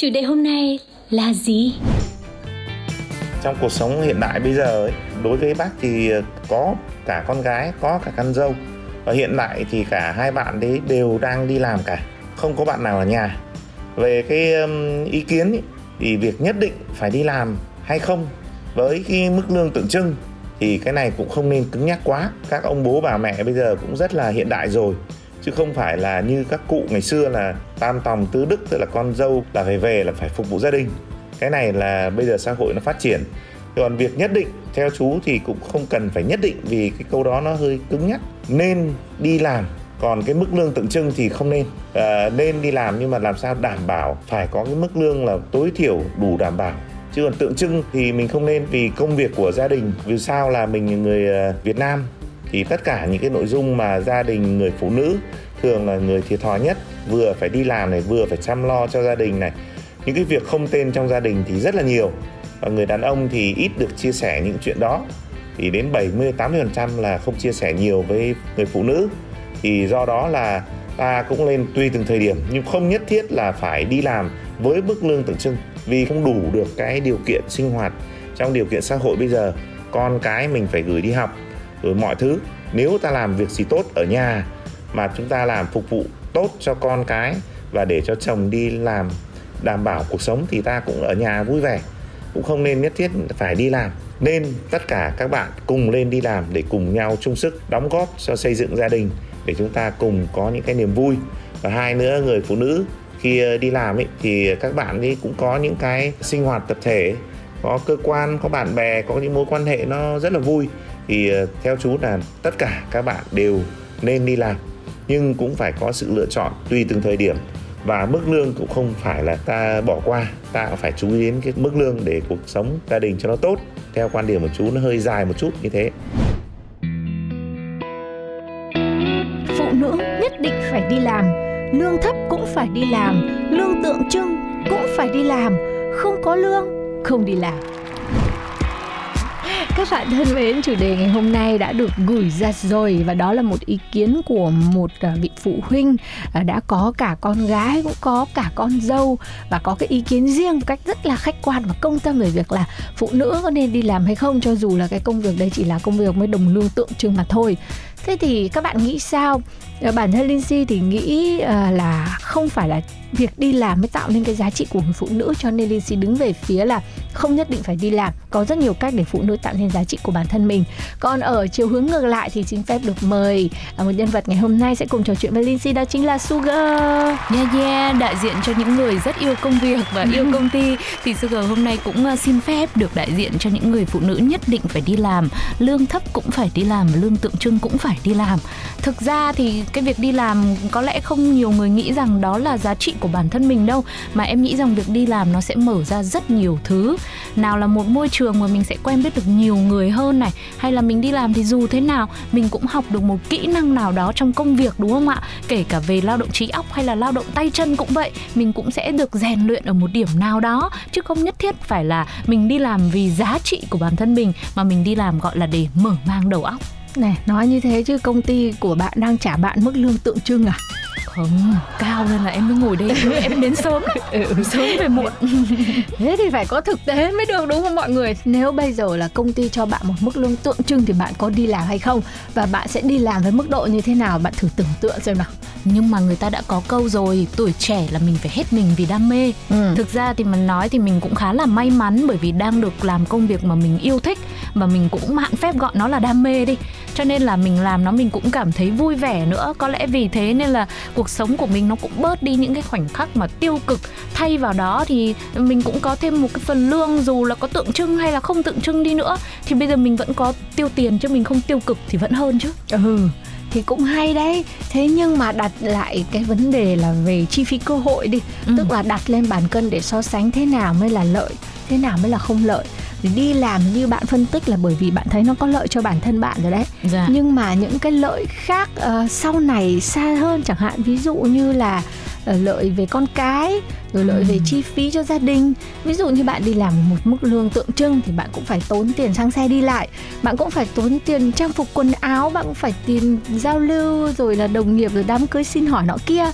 Chủ đề hôm nay là gì? Trong cuộc sống hiện đại bây giờ ấy, đối với bác thì ờ, có cả con gái có cả con dâu. Và hiện tại thì cả hai bạn đấy đều đang đi làm cả không có bạn nào ở nhà. Về cái ý kiến ấy, thì việc nhất định phải đi làm hay không? Với cái mức lương tượng trưng thì cái này cũng không nên cứng nhắc quá. Các ông bố bà mẹ bây giờ cũng rất là hiện đại rồi chứ không phải là như các cụ ngày xưa là tam tòng tứ đức tức là con dâu là phải về là phải phục vụ gia đình. Cái này là bây giờ xã hội nó phát triển. Còn việc nhất định theo chú thì cũng không cần phải nhất định vì cái câu đó nó hơi cứng nhắc. Nên đi làm còn cái mức lương tượng trưng thì không nên. À, nên đi làm nhưng mà làm sao đảm bảo phải có cái mức lương là tối thiểu đủ đảm bảo. Chứ còn tượng trưng thì mình không nên vì công việc của gia đình vì sao là mình người ờ, Việt Nam thì tất cả những cái nội dung mà gia đình người phụ nữ thường là người thiệt thòi nhất, vừa phải đi làm này, vừa phải chăm lo cho gia đình này. Những cái việc không tên trong gia đình thì rất là nhiều. Và người đàn ông thì ít được chia sẻ những chuyện đó. Thì đến 70 80% là không chia sẻ nhiều với người phụ nữ. Thì do đó là ta cũng lên tùy từng thời điểm, nhưng không nhất thiết là phải đi làm với mức lương tượng trưng. Vì không đủ được cái điều kiện sinh hoạt. Trong điều kiện xã hội bây giờ, con cái mình phải gửi đi học rồi mọi thứ. Nếu ta làm việc gì tốt ở nhà mà chúng ta làm phục vụ tốt cho con cái và để cho chồng đi làm đảm bảo cuộc sống thì ta cũng ở nhà vui vẻ. Cũng không nên nhất thiết phải đi làm. Nên tất cả các bạn cùng lên đi làm để cùng nhau chung sức đóng góp cho xây dựng gia đình để chúng ta cùng có những cái niềm vui. Và hai nữa người phụ nữ khi ờ, đi làm ấy, thì các bạn ấy cũng có những cái sinh hoạt tập thể có cơ quan có bạn bè có những mối quan hệ nó rất là vui thì ờ, theo chú là tất cả các bạn đều nên đi làm, nhưng cũng phải có sự lựa chọn tùy từng thời điểm. Và mức lương cũng không phải là ta bỏ qua, ta cũng phải chú ý đến cái mức lương để cuộc sống gia đình cho nó tốt. Theo quan điểm của chú, nó hơi dài một chút như thế. Phụ nữ nhất định phải đi làm, lương thấp cũng phải đi làm, lương tượng trưng cũng phải đi làm, không có lương, không đi làm các bạn thân mến, chủ đề ngày hôm nay đã được gửi ra rồi và đó là một ý kiến của một à, vị phụ huynh à, đã có cả con gái cũng có cả con dâu và có cái ý kiến riêng một cách rất là khách quan và công tâm về việc là phụ nữ có nên đi làm hay không cho dù là cái công việc đấy chỉ là công việc mới đồng lương tượng trưng mà thôi. Thế thì các bạn nghĩ sao? À, Bản thân Lindsay thì nghĩ à, là không phải là việc đi làm mới tạo nên cái giá trị của người phụ nữ cho nên Lindsay đứng về phía là không nhất định phải đi làm. Có rất nhiều cách để phụ nữ tạo nên giá trị của bản thân mình. Còn ở chiều hướng ngược lại thì xin phép được mời à, một nhân vật ngày hôm nay sẽ cùng trò chuyện với Lindsay đó chính là Sugar. Yeah yeah, đại diện cho những người rất yêu công việc và yêu công ty thì Sugar hôm nay cũng uh, xin phép được đại diện cho những người phụ nữ nhất định phải đi làm, lương thấp cũng phải đi làm, lương tượng trưng cũng phải đi làm. Thực ra thì cái việc đi làm có lẽ không nhiều người nghĩ rằng đó là giá trị của bản thân mình đâu mà em nghĩ rằng việc đi làm nó sẽ mở ra rất nhiều thứ. Nào là một môi trường mà mình sẽ quen biết được nhiều người hơn này hay là mình đi làm thì dù thế nào mình cũng học được một kỹ năng nào đó trong công việc đúng không ạ? Kể cả về lao động trí óc hay là lao động tay chân cũng vậy, mình cũng sẽ được rèn luyện ở một điểm nào đó chứ không nhất thiết phải là mình đi làm vì giá trị của bản thân mình mà mình đi làm gọi là để mở mang đầu óc. Này, nói như thế chứ công ty của bạn đang trả bạn mức lương tượng trưng à? Không, cao nên là em mới ngồi đây em đến sớm ừ. sớm về muộn Thế thì phải có thực tế mới được đúng không mọi người? Nếu bây giờ là công ty cho bạn một mức lương tượng trưng thì bạn có đi làm hay không? Và bạn sẽ đi làm với mức độ như thế nào? Bạn thử tưởng tượng xem nào. nhưng mà người ta đã có câu rồi tuổi trẻ là mình phải hết mình vì đam mê Ừ. thực ra thì mình nói thì mình cũng khá là may mắn bởi vì đang được làm công việc mà mình yêu thích và mình cũng mạn phép gọi nó là đam mê đi. Cho nên là mình làm nó mình cũng cảm thấy vui vẻ nữa. Có lẽ vì thế nên là cuộc sống của mình nó cũng bớt đi những cái khoảnh khắc mà tiêu cực thay vào đó. Thì mình cũng có thêm một cái phần lương dù là có tượng trưng hay là không tượng trưng đi nữa. Thì bây giờ mình vẫn có tiêu tiền chứ mình không tiêu cực thì vẫn hơn chứ. Ừ thì cũng hay đấy. Thế nhưng mà đặt lại cái vấn đề là về chi phí cơ hội đi. Ừ. tức là đặt lên bàn cân để so sánh thế nào mới là lợi thế nào mới là không lợi đi làm như bạn phân tích là bởi vì bạn thấy nó có lợi cho bản thân bạn rồi đấy dạ. nhưng mà những cái lợi khác uh, sau này xa hơn chẳng hạn ví dụ như là uh, lợi về con cái rồi lợi về chi phí cho gia đình. Ví dụ như bạn đi làm một mức lương tượng trưng thì bạn cũng phải tốn tiền xăng xe đi lại. Bạn cũng phải tốn tiền trang phục quần áo bạn cũng phải tiền giao lưu rồi là đồng nghiệp rồi đám cưới xin hỏi nọ kia.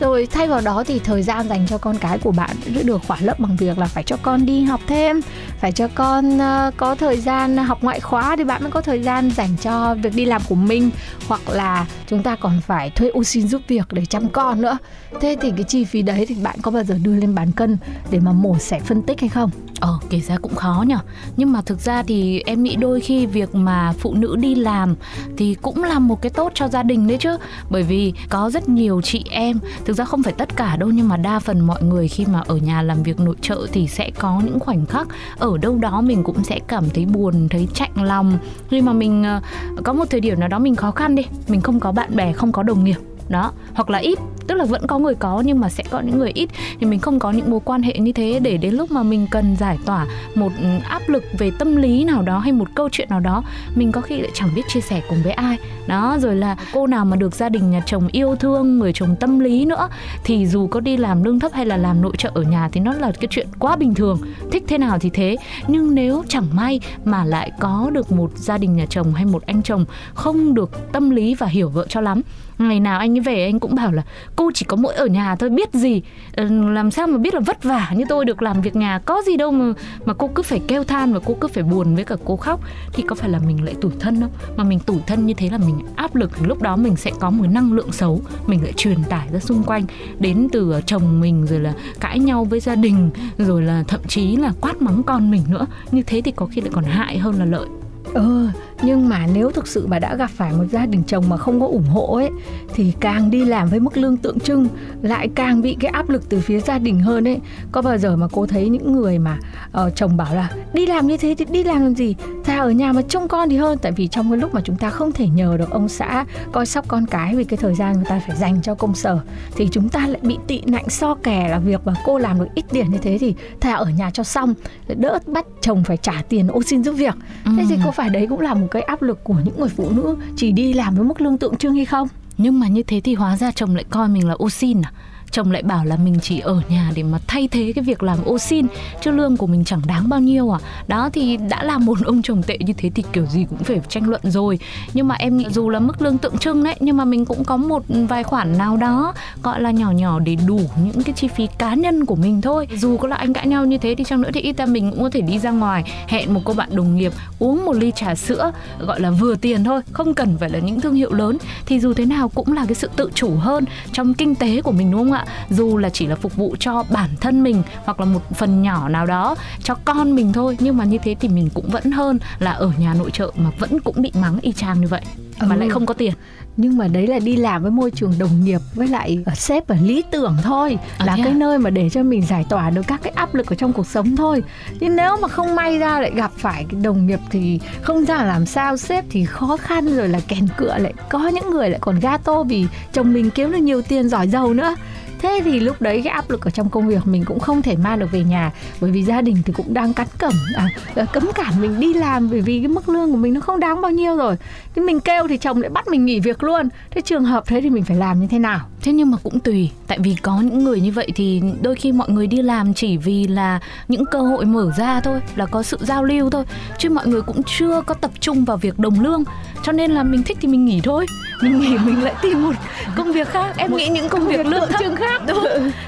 Rồi thay vào đó thì thời gian dành cho con cái của bạn được khỏa lấp bằng việc là phải cho con đi học thêm phải cho con uh, có thời gian học ngoại khóa thì bạn mới có thời gian dành cho việc đi làm của mình. Hoặc là chúng ta còn phải thuê ô xin giúp việc để chăm con nữa. Thế thì cái chi phí đấy thì bạn có bao giờ đưa lên bàn cân để mà mổ xẻ phân tích hay không? Ờ, kể ra cũng khó nhở Nhưng mà thực ra thì em nghĩ đôi khi việc mà phụ nữ đi làm Thì cũng là một cái tốt cho gia đình đấy chứ. Bởi vì có rất nhiều chị em Thực ra không phải tất cả đâu Nhưng mà đa phần mọi người khi mà ở nhà làm việc nội trợ Thì sẽ có những khoảnh khắc Ở đâu đó mình cũng sẽ cảm thấy buồn Thấy chạnh lòng. Khi mà mình ờ, có một thời điểm nào đó mình khó khăn đi Mình không có bạn bè, không có đồng nghiệp đó hoặc là ít tức là vẫn có người có nhưng mà sẽ có những người ít. Thì mình không có những mối quan hệ như thế để đến lúc mà mình cần giải tỏa một ừ, áp lực về tâm lý nào đó hay một câu chuyện nào đó, mình có khi lại chẳng biết chia sẻ cùng với ai. Đó, rồi là cô nào mà được gia đình, nhà chồng yêu thương, người chồng tâm lý nữa, thì dù có đi làm lương thấp hay là làm nội trợ ở nhà thì nó là cái chuyện quá bình thường. Thích thế nào thì thế. Nhưng nếu chẳng may mà lại có được một gia đình, nhà chồng hay một anh chồng không được tâm lý và hiểu vợ cho lắm ngày nào anh ấy về anh cũng bảo là, cô chỉ có mỗi ở nhà thôi, biết gì? Ừ, làm sao mà biết là vất vả như tôi được làm việc nhà? Có gì đâu mà mà cô cứ phải kêu than và cô cứ phải buồn với cả cô khóc. Thì có phải là mình lại tủi thân không? Mà mình tủi thân như thế là mình áp lực, lúc đó mình sẽ có một năng lượng xấu, mình lại truyền tải ra xung quanh, đến từ chồng mình, rồi là cãi nhau với gia đình, rồi là thậm chí là quát mắng con mình nữa. Như thế thì có khi lại còn hại hơn là lợi. Ừ nhưng mà nếu thực sự bà đã gặp phải một gia đình chồng mà không có ủng hộ ấy thì càng đi làm với mức lương tượng trưng lại càng bị cái áp lực từ phía gia đình hơn ấy. Có bao giờ mà cô thấy những người mà uh, chồng bảo là đi làm như thế thì đi làm làm gì? Thà ở nhà mà trông con thì hơn. Tại vì trong cái lúc mà chúng ta không thể nhờ được ông xã coi sóc con cái vì cái thời gian người ta phải dành cho công sở thì chúng ta lại bị tị nạnh so kè là việc mà cô làm được ít tiền như thế thì thà ở nhà cho xong đỡ bắt chồng phải trả tiền ô xin giúp việc. Thế thì cô phải đấy cũng là một cái áp lực của những người phụ nữ chỉ đi làm với mức lương tượng trưng hay không? Nhưng mà như thế thì hóa ra chồng lại coi mình là ô xin à? Chồng lại bảo là mình chỉ ở nhà để mà thay thế cái việc làm ô xin, chứ lương của mình chẳng đáng bao nhiêu à. Đó, thì đã là một ông chồng tệ như thế thì kiểu gì cũng phải tranh luận rồi. Nhưng mà em nghĩ dù là mức lương tượng trưng đấy, nhưng mà mình cũng có một vài khoản nào đó, gọi là nhỏ nhỏ để đủ những cái chi phí cá nhân của mình thôi. Dù có là anh cãi nhau như thế thì chăng nữa thì ít ra mình cũng có thể đi ra ngoài, hẹn một cô bạn đồng nghiệp, uống một ly trà sữa, gọi là vừa tiền thôi, không cần phải là những thương hiệu lớn. Thì dù thế nào cũng là cái sự tự chủ hơn trong kinh tế của mình, đúng không ạ? Dù là chỉ là phục vụ cho bản thân mình hoặc là một phần nhỏ nào đó cho con mình thôi nhưng mà như thế thì mình cũng vẫn hơn là ở nhà nội trợ mà vẫn cũng bị mắng y chang như vậy mà ừ. lại không có tiền nhưng mà đấy là đi làm với môi trường đồng nghiệp với lại sếp và lý tưởng thôi à, là cái à? nơi mà để cho mình giải tỏa được các cái áp lực ở trong cuộc sống thôi nhưng nếu mà không may ra lại gặp phải cái đồng nghiệp thì không ra làm sao sếp thì khó khăn rồi là kèn cựa lại có những người lại còn gato vì chồng mình kiếm được nhiều tiền giỏi giàu nữa thế thì lúc đấy cái áp lực ở trong công việc mình cũng không thể mang được về nhà bởi vì gia đình thì cũng đang cắn cẩm à, ờ, cấm cản mình đi làm bởi vì cái mức lương của mình nó không đáng bao nhiêu rồi. Thế mình kêu thì chồng lại bắt mình nghỉ việc luôn. Thế trường hợp thế thì mình phải làm như thế nào? Thế nhưng mà cũng tùy tại vì có những người như vậy thì đôi khi mọi người đi làm chỉ vì là những cơ hội mở ra thôi là có sự giao lưu thôi. Chứ mọi người cũng chưa có tập trung vào việc đồng lương cho nên là mình thích thì mình nghỉ thôi mình nghỉ mình lại tìm một công việc khác. Em Một nghĩ những công, việc lương chương khác. đúng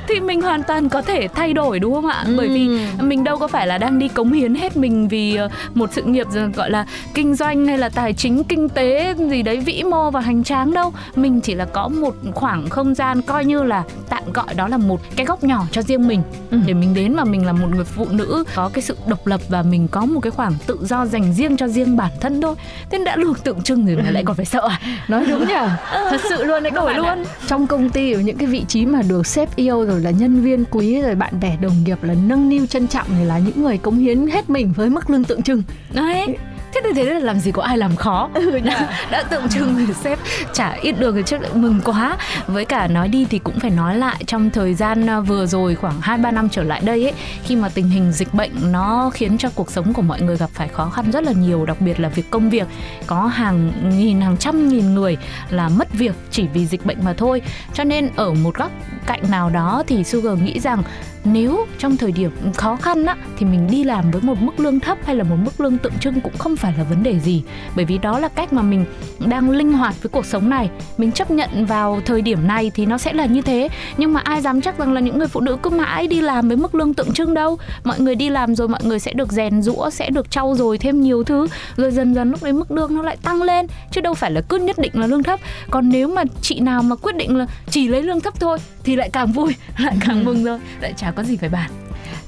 thì mình hoàn toàn có thể thay đổi đúng không ạ? Ừ. bởi vì mình đâu có phải là đang đi cống hiến hết mình vì ờ, một sự nghiệp rồi gọi là kinh doanh hay là tài chính kinh tế gì đấy vĩ mô và hành tráng đâu. Mình chỉ là có một khoảng không gian coi như là tạm gọi đó là một cái góc nhỏ cho riêng mình. Ừ. để mình đến và mình là một người phụ nữ có cái sự độc lập và mình có một cái khoảng tự do dành riêng cho riêng bản thân thôi. Thế đã luôn tượng trưng rồi mà lại còn phải sợ à? Nói đúng nhở thật sự luôn đấy đổi bạn ạ. luôn. Trong công ty ở những cái vị trí mà được sếp yêu rồi là nhân viên quý rồi bạn bè đồng nghiệp là nâng niu trân trọng thì là những người cống hiến hết mình với mức lương tượng trưng. Đấy thế thì thế là làm gì có ai làm khó. Ừ, đã, đã tượng trưng thì sếp. Trả ít được thì lại mừng quá. Với cả nói đi thì cũng phải nói lại trong thời gian à, vừa rồi khoảng 2 3 năm trở lại đây ấy khi mà tình hình dịch bệnh nó khiến cho cuộc sống của mọi người gặp phải khó khăn rất là nhiều đặc biệt là việc công việc. Có hàng nghìn hàng trăm nghìn người là mất việc chỉ vì dịch bệnh mà thôi. Cho nên ở một góc cạnh nào đó thì Sugar nghĩ rằng nếu trong thời điểm khó khăn á thì mình đi làm với một mức lương thấp hay là một mức lương tượng trưng cũng không phải là vấn đề gì. Bởi vì đó là cách mà mình đang linh hoạt với cuộc sống này. Mình chấp nhận vào thời điểm này thì nó sẽ là như thế. Nhưng mà ai dám chắc rằng là những người phụ nữ cứ mãi đi làm với mức lương tượng trưng đâu? Mọi người đi làm rồi mọi người sẽ được rèn rũa sẽ được trau dồi thêm nhiều thứ. Rồi dần dần lúc đấy mức lương nó lại tăng lên. Chứ đâu phải là cứ nhất định là lương thấp. Còn nếu mà chị nào mà quyết định là chỉ lấy lương thấp thôi thì lại càng vui lại càng mừng rồi. Lại chả có gì phải bàn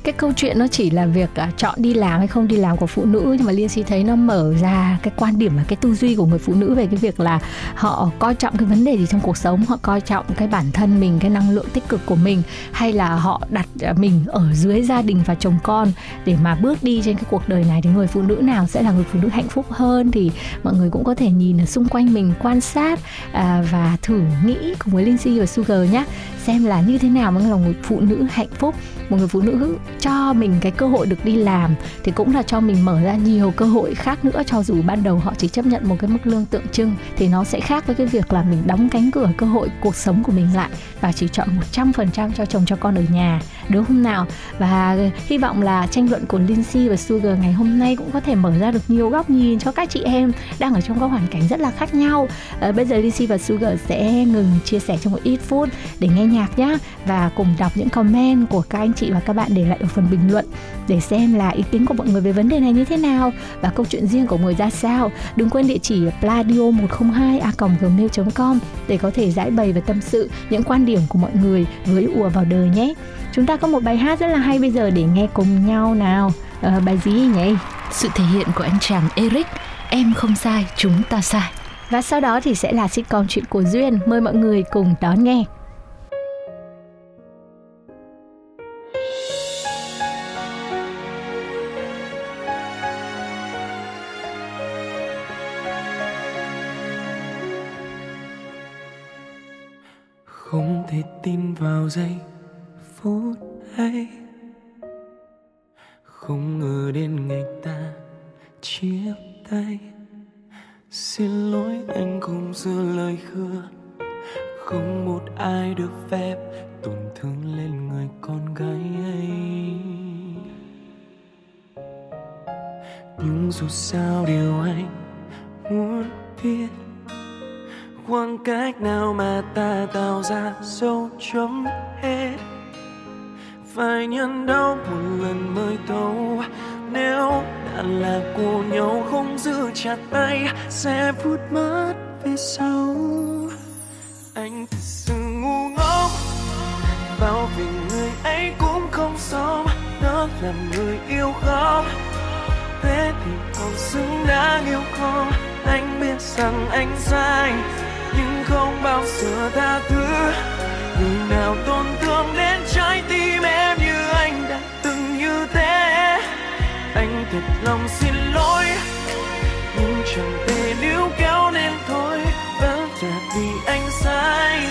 cái câu chuyện nó chỉ là việc à, chọn đi làm hay không đi làm của phụ nữ nhưng mà liên si thấy nó mở ra cái quan điểm và cái tư duy của người phụ nữ về cái việc là họ coi trọng cái vấn đề gì trong cuộc sống họ coi trọng cái bản thân mình cái năng lượng tích cực của mình hay là họ đặt à, mình ở dưới gia đình và chồng con để mà bước đi trên cái cuộc đời này thì người phụ nữ nào sẽ là người phụ nữ hạnh phúc hơn thì mọi người cũng có thể nhìn ở xung quanh mình quan sát à, và thử nghĩ cùng với Linh Si và Sugar nhé xem là như thế nào mới là một phụ nữ hạnh phúc, một người phụ nữ cho mình cái cơ hội được đi làm thì cũng là cho mình mở ra nhiều cơ hội khác nữa, cho dù ban đầu họ chỉ chấp nhận một cái mức lương tượng trưng thì nó sẽ khác với cái việc là mình đóng cánh cửa cơ hội cuộc sống của mình lại và chỉ chọn 100% cho chồng cho con ở nhà đúng không nào? Và hy vọng là tranh luận của Lindsay và Sugar ngày hôm nay cũng có thể mở ra được nhiều góc nhìn cho các chị em đang ở trong các hoàn cảnh rất là khác nhau. À, bây giờ Lindsay và Sugar sẽ ngừng chia sẻ trong một ít phút để nghe nhạc nhé và cùng đọc những comment của các anh chị và các bạn để lại ở phần bình luận để xem là ý kiến của mọi người về vấn đề này như thế nào và câu chuyện riêng của người ra sao. Đừng quên địa chỉ pladio 102 a gmail com để có thể giải bày và tâm sự những quan điểm của mọi người với ùa vào đời nhé. Chúng ta có một bài hát rất là hay bây giờ để nghe cùng nhau nào. Ờ, bài gì nhỉ? Sự thể hiện của anh chàng Eric em không sai chúng ta sai. Và sau đó thì sẽ là sitcom chuyện của duyên. Mời mọi người cùng đón nghe chấm hết. Phải nhân đau một lần mới thấu nếu đã là của nhau không giữ chặt tay, sẽ phút mất về sau. Anh thật sự ngu ngốc. Bao vì người ấy cũng không sống. Đó là người yêu không thế thì còn xứng đáng yêu không anh biết rằng anh sai, nhưng không bao giờ tha thứ người nào tổn thương đến trái tim em như anh đã từng như thế. Anh thật lòng xin lỗi, nhưng chẳng thể níu kéo nên thôi. Vẫn là vì anh sai.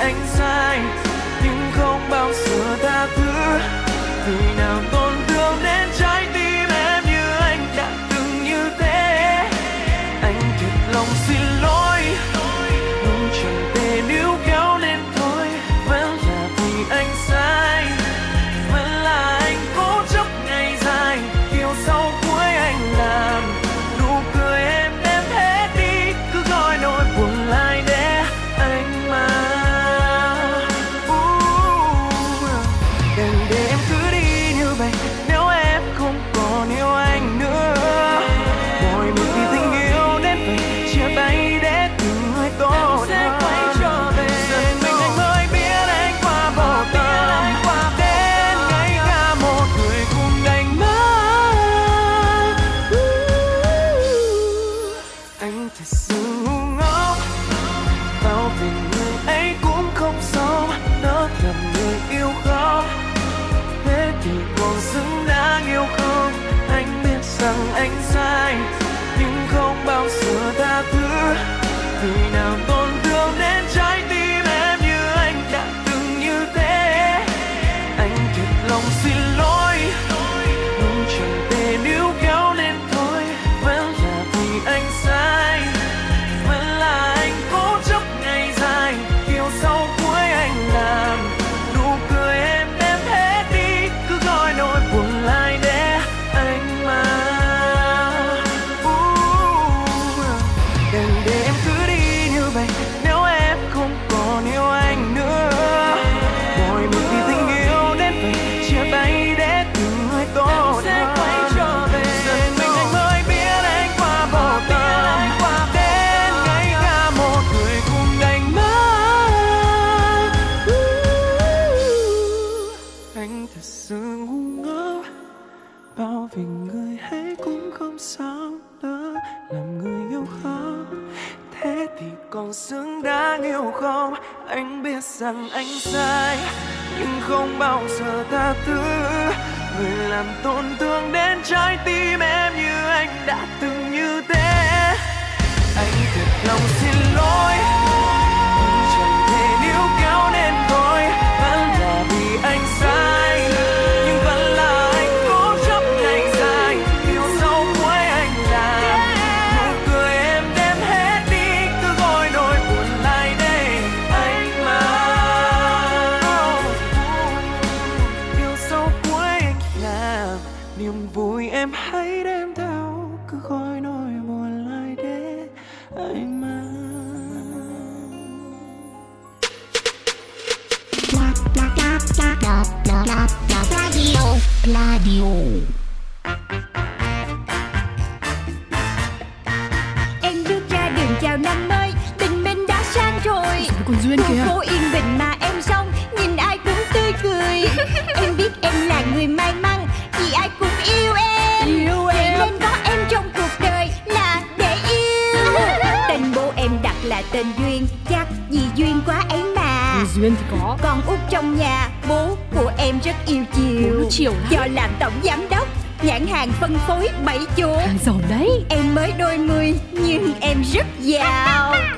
anh sai. rằng anh sai, nhưng không bao giờ tha thứ. Người làm tổn thương đến trái tim em như anh đã từng như thế. Anh thật lòng xin lỗi.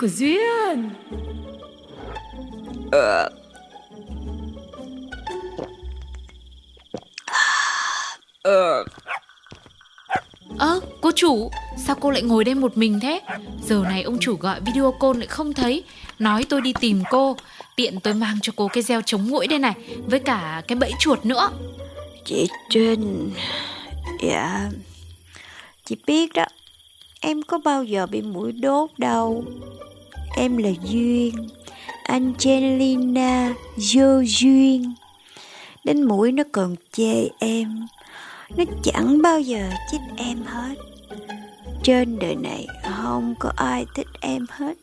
của Duyên ờ. Ờ. Ơ, cô chủ, sao cô lại ngồi đây một mình thế? Giờ này ông chủ gọi video call lại không thấy, nói tôi đi tìm cô, tiện tôi mang cho cô cái gieo chống mũi đây này, với cả cái bẫy chuột nữa. Chị Trinh, dạ, chị biết đó, Em có bao giờ bị mũi đốt đâu. Em là Duyên Angelina Dô Duyên. Đến mũi nó còn chê em. Nó chẳng bao giờ chích em hết. Trên đời này không có ai thích em hết.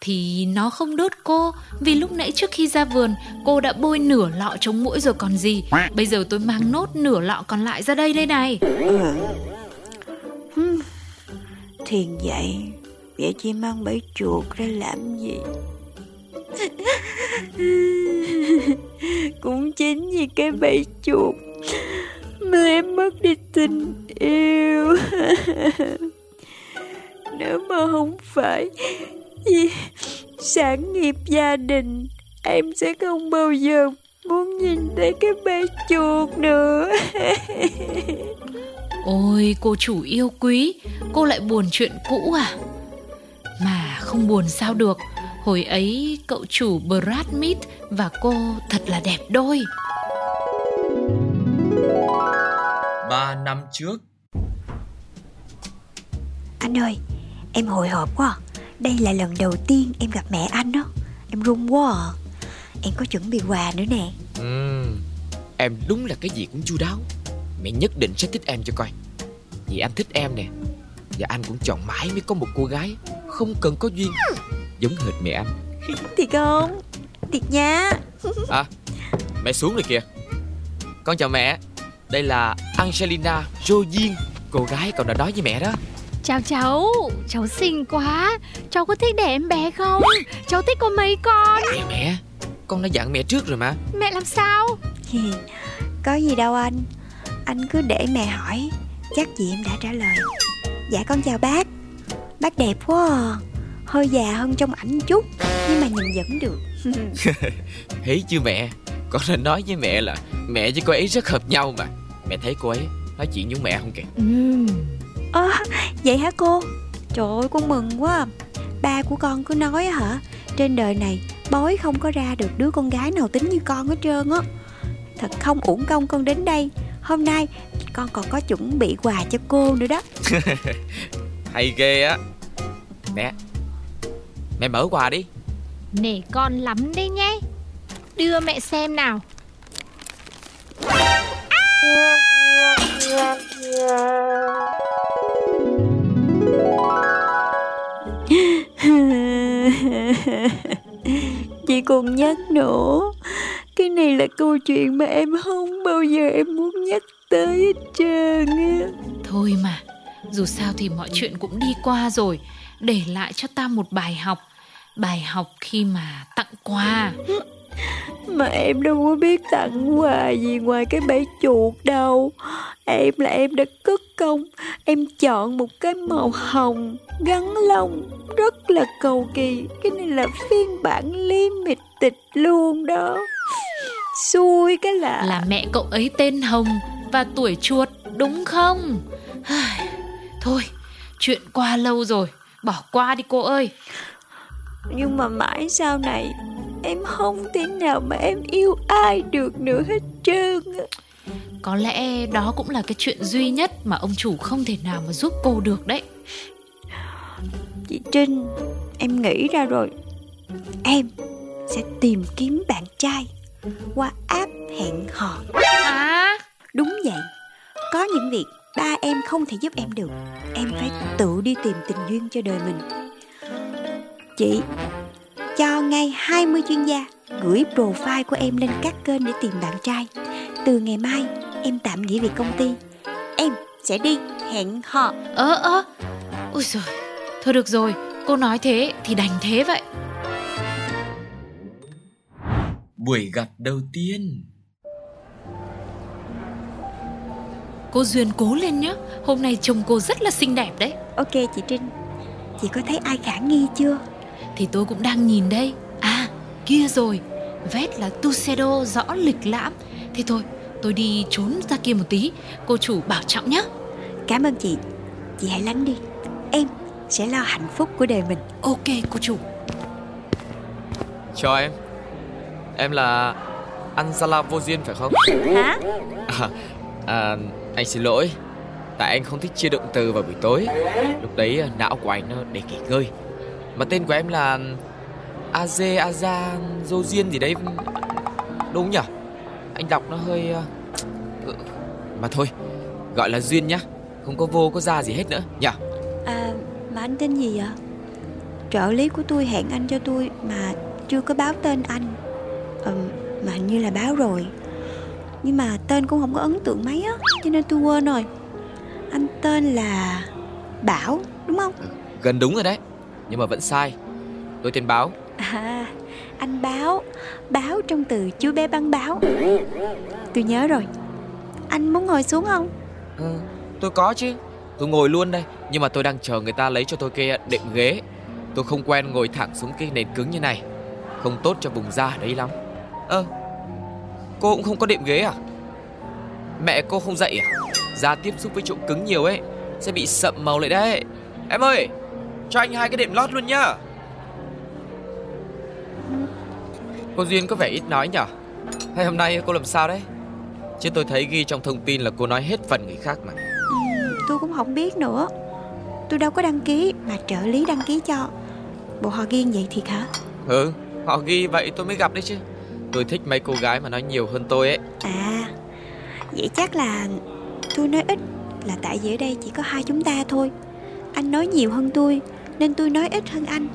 Thì nó không đốt cô Vì lúc nãy trước khi ra vườn Cô đã bôi nửa lọ chống muỗi rồi còn gì. Bây giờ tôi mang nốt nửa lọ còn lại ra đây đây này. Ừ. Thiền dậy. Vậy chỉ mang bẫy chuột ra làm gì? Cũng chính vì cái bẫy chuột Mà em mất đi tình yêu. Nếu mà không phải vì sản nghiệp gia đình, Em sẽ không bao giờ muốn nhìn thấy cái bẫy chuột nữa. Ôi cô chủ yêu quý Cô lại buồn chuyện cũ à? Mà không buồn sao được Hồi ấy cậu chủ Brad Pitt và cô thật là đẹp đôi. Ba năm trước. Anh ơi Em hồi hộp quá. Đây là lần đầu tiên em gặp mẹ anh đó Em run quá à. Em có chuẩn bị quà nữa nè. Ừm, Em đúng là cái gì cũng chu đáo Mẹ nhất định sẽ thích em cho coi. Vì anh thích em nè Và anh cũng chọn mãi mới có một cô gái Không cần có duyên Giống hệt mẹ anh. Thiệt không? Thiệt nha. À Mẹ xuống rồi kìa. Con chào mẹ Đây là Angelina Joyin Cô gái cậu đã nói với mẹ đó. Chào cháu, cháu xinh quá. Cháu có thích để em bé không? Cháu thích có mấy con? Mẹ mẹ Con đã dặn mẹ trước rồi mà. Mẹ làm sao? Có gì đâu anh Anh cứ để mẹ hỏi Chắc gì em đã trả lời. Dạ con chào bác. Bác đẹp quá à. Hơi già hơn trong ảnh chút Nhưng mà nhìn vẫn được. Thấy chưa mẹ? Con nên nói với mẹ là Mẹ với cô ấy rất hợp nhau mà. Mẹ thấy cô ấy nói chuyện với mẹ không kìa? Ừ. Ơ vậy hả cô? Trời ơi con mừng quá à. Ba của con cứ nói hả? Trên đời này bói không có ra được đứa con gái nào tính như con hết trơn á. Thật không uổng công con đến đây Hôm nay con còn có chuẩn bị quà cho cô nữa đó. Hay ghê á. Mẹ Mẹ mở quà đi. Nể con lắm đấy nhé. Đưa mẹ xem nào. Chị còn nhắc nữa Cái này là câu chuyện mà em không bao giờ em muốn nhắc tới hết trơn á. Thôi mà Dù sao thì mọi chuyện cũng đi qua rồi. Để lại cho ta một bài học. Bài học khi mà tặng quà. Mà em đâu có biết tặng quà gì ngoài cái bẫy chuột đâu. Em là em đã cất công Em chọn một cái màu hồng Gắn lông Rất là cầu kỳ. Cái này là phiên bản limited luôn đó Xui cái là Là mẹ cậu ấy tên Hồng Và tuổi chuột đúng không? Thôi Chuyện qua lâu rồi Bỏ qua đi cô ơi. Nhưng mà mãi sau này Em không thể nào mà em yêu ai được nữa hết trơn Có lẽ đó cũng là cái chuyện duy nhất Mà ông chủ không thể nào mà giúp cô được đấy. Chị Trinh Em nghĩ ra rồi. Em sẽ tìm kiếm bạn trai Qua app hẹn hò. À Đúng vậy. Có những việc ba em không thể giúp em được. Em phải tự đi tìm tình duyên cho đời mình. Chị Cho ngay 20 chuyên gia Gửi profile của em lên các kênh để tìm bạn trai. Từ ngày mai Em tạm nghỉ việc công ty. Em sẽ đi hẹn hò. Ơ ơ. Ôi giời. Thôi được rồi. Cô nói thế thì đành thế vậy Buổi gặp đầu tiên. Cô Duyên cố lên nhá. Hôm nay trông cô rất là xinh đẹp đấy. Ok chị Trinh. Chị có thấy ai khả nghi chưa? Thì tôi cũng đang nhìn đây. À kia rồi. Vét là Tuxedo rõ lịch lãm. Thế thôi tôi đi trốn ra kia một tí. Cô chủ bảo trọng nhá. Cảm ơn chị. Chị hãy lắng đi. Em sẽ lo hạnh phúc của đời mình. Ok cô chủ. Chào em Em là Anzala vô duyên phải không? Hả? À, à, anh xin lỗi Tại anh không thích chia động từ vào buổi tối Lúc đấy à, não của anh nó để nghỉ ngơi Mà tên của em là Aze Aza Dô Duyên gì đấy Đúng nhỉ? Anh đọc nó hơi... à, Mà thôi Gọi là Duyên nhá Không có vô có ra gì hết nữa nhỉ? À mà anh tên gì vậy? Trợ lý của tôi hẹn anh cho tôi Mà chưa có báo tên anh ừ, Mà hình như là báo rồi. Nhưng mà tên cũng không có ấn tượng mấy á Cho nên tôi quên rồi. Anh tên là Bảo đúng không? Gần đúng rồi đấy Nhưng mà vẫn sai. Tôi tên Báo. À anh báo Báo trong từ chú bé băng báo. Tôi nhớ rồi. Anh muốn ngồi xuống không? ừ, Tôi có chứ. Tôi ngồi luôn đây Nhưng mà tôi đang chờ người ta lấy cho tôi cái đệm ghế. Tôi không quen ngồi thẳng xuống cái nền cứng như này. Không tốt cho vùng da đấy lắm Ơ Cô cũng không có đệm ghế à? Mẹ cô không dạy à? Da tiếp xúc với chỗ cứng nhiều ấy Sẽ bị sậm màu lại đấy. Em ơi Cho anh hai cái đệm lót luôn nhá. Cô Duyên có vẻ ít nói nhở? Hay hôm nay cô làm sao đấy? Chứ tôi thấy ghi trong thông tin là cô nói hết phần người khác mà. Tôi cũng không biết nữa. Tôi đâu có đăng ký Mà trợ lý đăng ký cho. Bộ họ ghiêng vậy thiệt hả? Ừ Họ ghi vậy tôi mới gặp đấy chứ Tôi thích mấy cô gái mà nói nhiều hơn tôi ấy. À Vậy chắc là Tôi nói ít Là tại vì ở đây chỉ có hai chúng ta thôi. Anh nói nhiều hơn tôi Nên tôi nói ít hơn anh.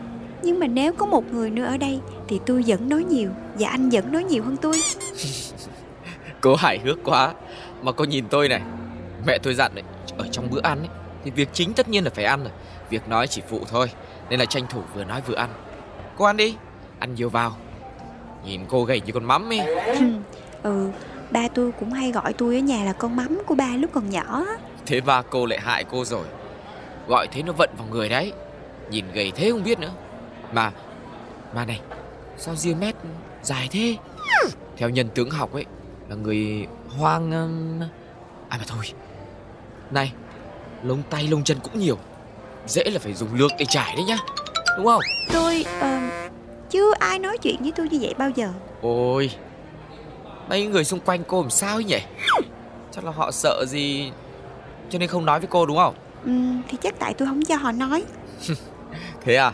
Nhưng mà nếu có một người nữa ở đây Thì tôi vẫn nói nhiều Và anh vẫn nói nhiều hơn tôi. Cô hài hước quá. Mà cô nhìn tôi này Mẹ tôi dặn đấy Ở trong bữa ăn ấy Thì việc chính tất nhiên là phải ăn rồi. Việc nói chỉ phụ thôi Nên là tranh thủ vừa nói vừa ăn. Cô ăn đi Ăn nhiều vào Nhìn cô gầy như con mắm ấy. Ừ. Ba tôi cũng hay gọi tôi ở nhà là con mắm của ba lúc còn nhỏ. Thế ba cô lại hại cô rồi. Gọi thế nó vận vào người đấy. Nhìn gầy thế không biết nữa. Mà Mà này Sao ria mét dài thế? Theo nhân tướng học ấy Là người hoang um, À mà thôi. Này Lông tay lông chân cũng nhiều. Dễ là phải dùng lược để trải đấy nhá. Đúng không? Tôi ờ, Chưa ai nói chuyện với tôi như vậy bao giờ? Ôi Mấy người xung quanh cô làm sao ấy nhỉ? Chắc là họ sợ gì Cho nên không nói với cô đúng không? Ừ, Thì chắc tại tôi không cho họ nói. Thế à?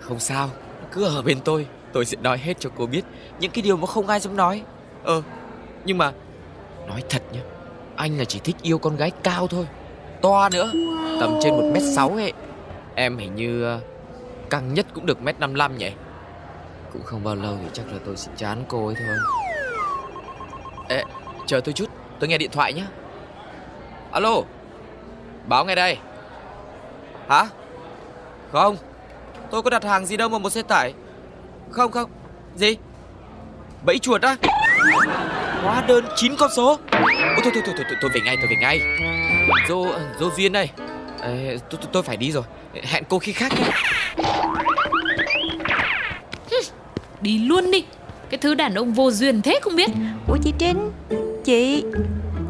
Không sao Cứ ở bên tôi Tôi sẽ nói hết cho cô biết Những cái điều mà không ai dám nói. Ờ Nhưng mà Nói thật nhá Anh là chỉ thích yêu con gái cao thôi To nữa Tầm trên 1m6 ấy. Em hình như Căng nhất cũng được 1m55 nhỉ cũng không bao lâu thì chắc là tôi sẽ chán cô ấy thôi. Ê Chờ tôi chút Tôi nghe điện thoại nhá. Alo Báo ngay đây. Hả? Không Tôi có đặt hàng gì đâu mà một xe tải. Không không Gì? Bẫy chuột á? Hóa đơn 9 con số. Ôi, thôi, thôi, thôi, thôi, tôi về ngay, tôi về ngay. Dô, dô Duyên đây. Ê, tôi, tôi, tôi phải đi rồi. Hẹn cô khi khác nhé Đi luôn đi. Cái thứ đàn ông vô duyên thế không biết. Ủa chị Trinh? Chị?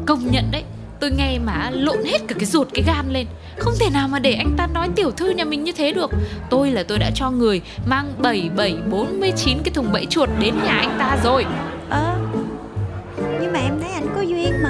Công nhận đấy Tôi nghe mà lộn hết cả cái ruột cái gan lên. Không thể nào mà để anh ta nói tiểu thư nhà mình như thế được. Tôi là tôi đã cho người Mang 7749 cái thùng bẫy chuột đến nhà anh ta rồi. Ờ Nhưng mà em thấy anh có duyên mà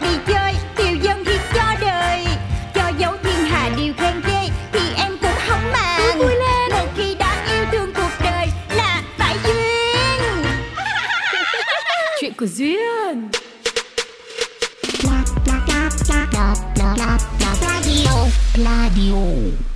đi chơi tiểu dân thì cho đời cho dấu thiên hạ điều khen ghê thì em cũng không màng vui lên một khi đã yêu thương cuộc đời là phải duyên chuyện của duyên Pladio Pladio